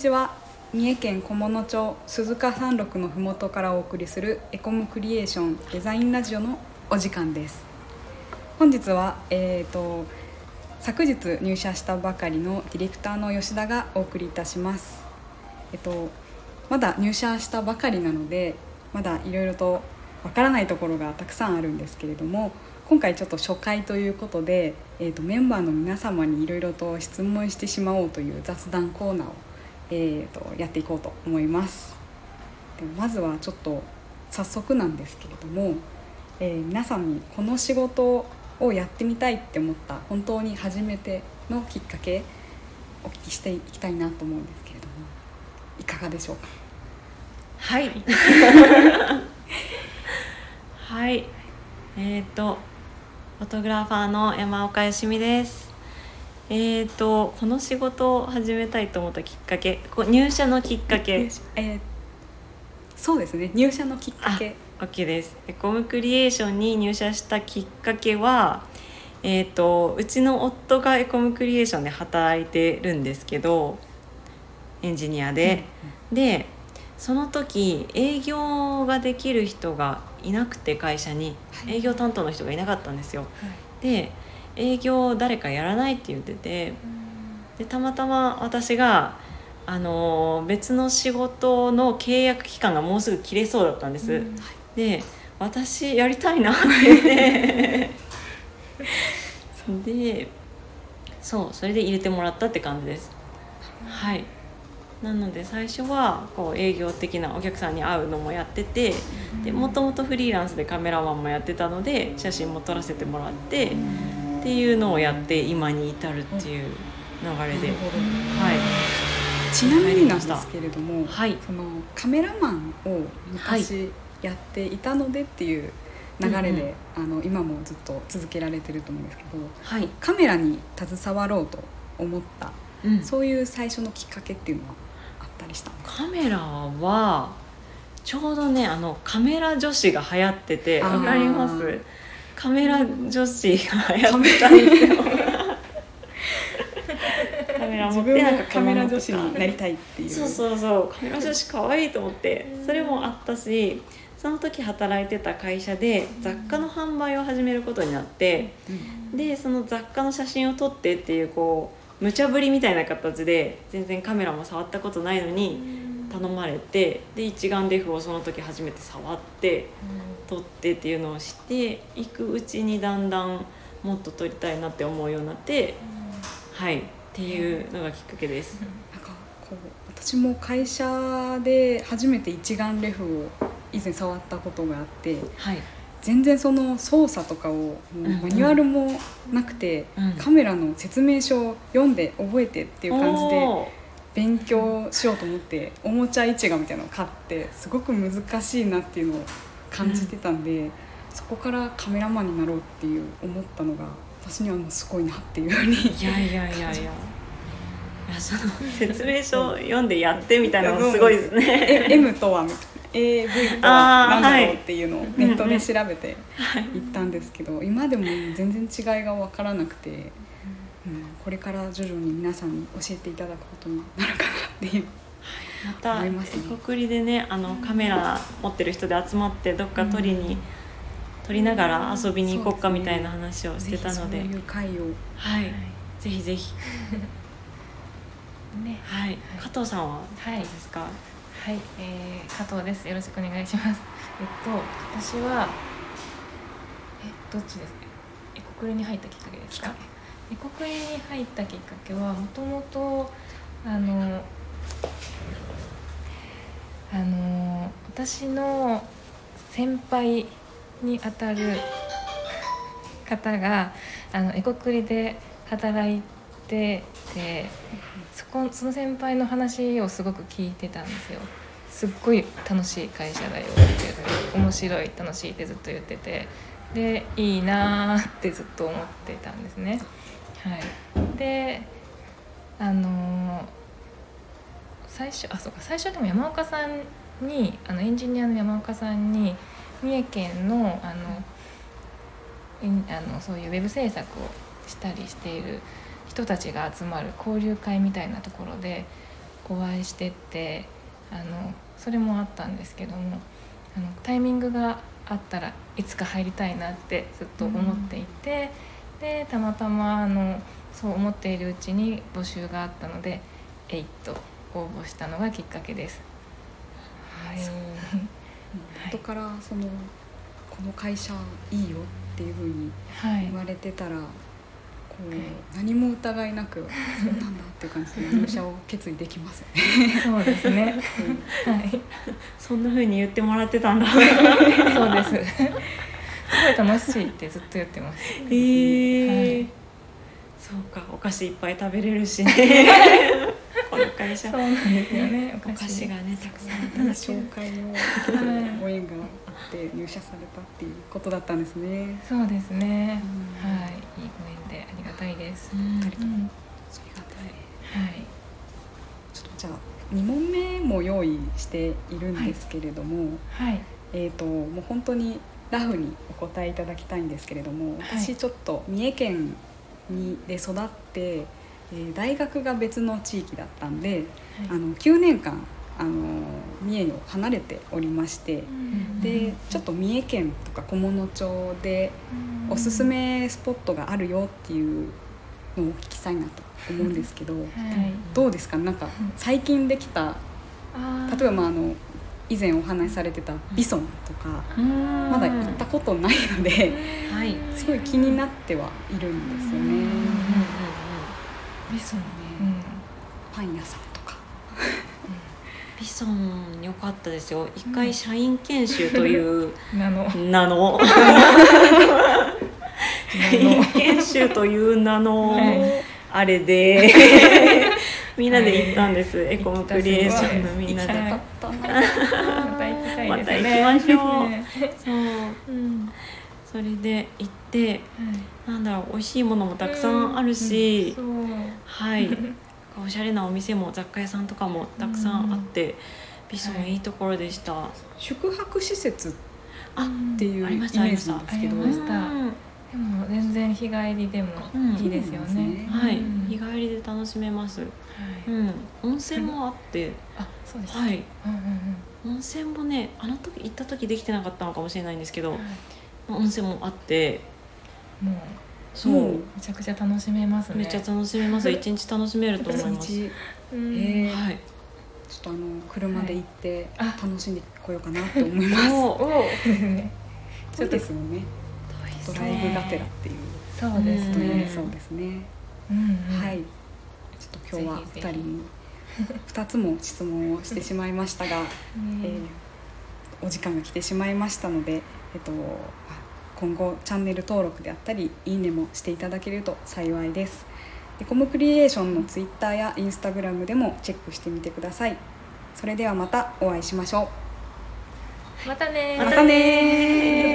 ちは。三重県菰野町鈴鹿山麓のふもとからお送りするエコムクリエーションデザインラジオのお時間です。本日は、えーと、昨日入社したばかりのディレクターの吉田がお送りいたします。えっとまだ入社したばかりなのでまだいろいろとわからないところがたくさんあるんですけれども今回ちょっと初回ということで、えーと、メンバーの皆様にいろいろと質問してしまおうという雑談コーナーを、えーと、やっていこうと思います。でまずはちょっと早速なんですけれども、えー、皆さんにこの仕事をやってみたいって思った本当に初めてのきっかけお聞きしていきたいなと思うんですけれどもいかがでしょうか？はい。はい。えっ、ー、とフォトグラファーの山岡よしみです。えーと、この仕事を始めたいと思ったきっかけこう入社のきっかけ、えー、そうですね入社のきっかけ。OK です。エコムクリエーションに入社したきっかけはえーと、うちの夫がエコムクリエーションで働いてるんですけどエンジニアで、うんうん、でその時営業ができる人がいなくて会社に。営業担当の人がいなかったんですよ。はい、で営業誰かやらないって言っててでたまたま私があの別の仕事の契約期間がもうすぐ切れそうだったんです。で私やりたいなって言って。でそうそれで入れてもらったって感じです。はい。なので最初はこう営業的なお客さんに会うのもやっててでもともとフリーランスでカメラマンもやってたので写真も撮らせてもらってっていうのをやって今に至るっていう流れで、はい、ちなみになんですけれども、はい、そのカメラマンを昔やっていたのでっていう流れで、あの今もずっと続けられてると思うんですけど、はい、カメラに携わろうと思った、うん、そういう最初のきっかけっていうのはったりしたカメラはちょうどねあのカメラ女子が流行っててわかります？カメラ女子が流行ってたんですよ。カメラ持ってなんかカメラ女子になりたいっていう。そうそうそう。カメラ女子可愛いと思って。それもあったしその時働いてた会社で雑貨の販売を始めることになって、でその雑貨の写真を撮ってっていうこう無茶ぶりみたいな形で全然カメラも触ったことないのに頼まれてで一眼レフをその時初めて触って撮ってっていうのをしていくうちにだんだんもっと撮りたいなって思うようになってはい。っていうのがきっかけです。なんかこう私も会社で初めて一眼レフを以前触ったことがあって、はい、全然その操作とかをマニュアルもなくて、うんうん、カメラの説明書を読んで覚えてっていう感じで勉強しようと思っておもちゃ市場みたいなのを買ってすごく難しいなっていうのを感じてたんで、うん、そこからカメラマンになろうっていう思ったのが私にはもうすごいなっていうふうに。いやいやいやいや。いやその説明書を読んでやってみたいなのすごいですね。M とは AV とは何だろうっていうのをネットで調べて行ったんですけど、今でも全然違いが分からなくて、うん、これから徐々に皆さんに教えていただくことになるかなっていう。また国でねあのカメラ持ってる人で集まってどっか撮りに、撮りながら遊びに行こうかみたいな話をしてたので、そういう会を。はい。ぜひぜひ。ね。はい、加藤さんはどうですか、はい、えー、加藤です。よろしくお願いします。えっと、私は。え、どっちですか？エコクレに入ったきっかけですか？エコクレに入ったきっかけは、もともと。あの。あの、私の。先輩にあたる。方が、あの、エコクリで働いてて。そこその先輩の話をすごく聞いてたんですよすっごい楽しい会社だよって面白い楽しいってずっと言っててでいいなってずっと思ってたんですねであの最初あそうか最初でも山岡さんにあのエンジニアの山岡さんに三重県のあのあのそういうウェブ制作をしたりしている人たちが集まる交流会みたいなところでお会いしてってあのそれもあったんですけどもあのタイミングがあったらいつか入りたいなってずっと思っていて、でたまたまあのそう思っているうちに募集があったので「えいっと応募したのがきっかけです。はい、元からそのこの会社いいよっていうふうにはい。言われてたら、こう何も疑いなくそうなんだっていう感じで入社を決意できます。そうですね。はい、そんな風に言ってもらってたんだ。そうです。すごい楽しいってずっと言ってます。えーはいそうかお菓子いっぱい食べれるしね この会社そうなんですよね。お菓子がねたくさん紹介をご縁があって入社されたっていうことだったんですね。そうですね。うんはい、いいご縁でありがたいです。うんうん、はい。それがですねちょっとじゃあ2問目も用意しているんですけれども、はい。えー、ともう本当にラフにお答えいただきたいんですけれどもはい。私ちょっと三重県にで育って、えー大学が別の地域だったんで、あの9年間あの三重を離れておりましてでちょっと三重県とか菰野町でおすすめスポットがあるよっていうのをお聞きしたいなと思うんですけど、はい。どうですか？なんか最近できた例えばまああの以前お話しされてたビソンとか、うん。まだ行ったことないのではい。すごい気になってはいるんですよね。うんビソンね、パン屋さんとか。ビソン良かったですよ。一回社員研修という なの。名の。社員研修という名の。はい。あれでみんなで行ったんです。エコムクリエーションのみんなで。また行きたいですね。また行きましょう。ね そう。うん。それで行ってはい。なんだろう美味しいものもたくさんあるし。はい。おしゃれなお店も雑貨屋さんとかもたくさんあって、ビソンいいところでした、宿泊施設あっていうイメありましたージなんですけど。ありました。うんでも全然日帰りでもいいですようんね。はい、うん。日帰りで楽しめます、はい。うん、温泉もあって。あ、そうです。はい。うんうん温泉もねあの時行った時できてなかったのかもしれないんですけどうん。はい。温泉もあって。もうそう、うんめちゃくちゃ楽しめますね。めっちゃ楽しめます。一日楽しめると思います、一日。うん。えー。はい。ちょっとあの車で行って楽しんでこようかなって思います。おおおですね。そうですよね。ドライブがてらっていう。そうですうんね。そうですね。はい。ちょっと今日はぜひぜひ二人に二つも質問をしてしまいましたが、ねえーお時間が来てしまいましたので、えっと今後チャンネル登録であったりいいねもしていただけると幸いです。エコムクリエーションのツイッターやインスタグラムでもチェックしてみてください。それではまたお会いしましょう。またねまたねー